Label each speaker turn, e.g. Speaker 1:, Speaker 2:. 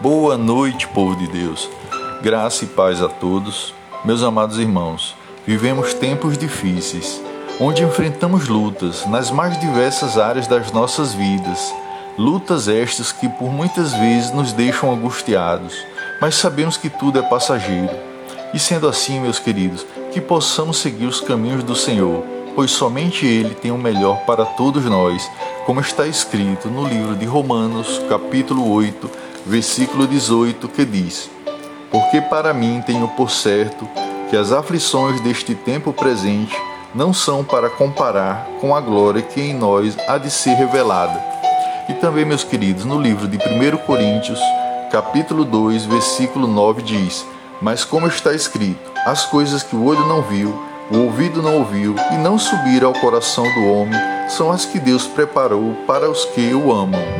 Speaker 1: Boa noite, povo de Deus. Graça e paz a todos. Meus amados irmãos, vivemos tempos difíceis, onde enfrentamos lutas nas mais diversas áreas das nossas vidas. Lutas estas que por muitas vezes nos deixam angustiados, mas sabemos que tudo é passageiro. E sendo assim, meus queridos, que possamos seguir os caminhos do Senhor, pois somente Ele tem o melhor para todos nós, como está escrito no livro de Romanos, capítulo 8 versículo 18, que diz: Porque para mim tenho por certo que as aflições deste tempo presente não são para comparar com a glória que em nós há de ser revelada. E também, meus queridos, no livro de 1 Coríntios, capítulo 2, versículo 9 diz: Mas como está escrito, as coisas que o olho não viu, o ouvido não ouviu e não subiram ao coração do homem, são as que Deus preparou para os que o amam.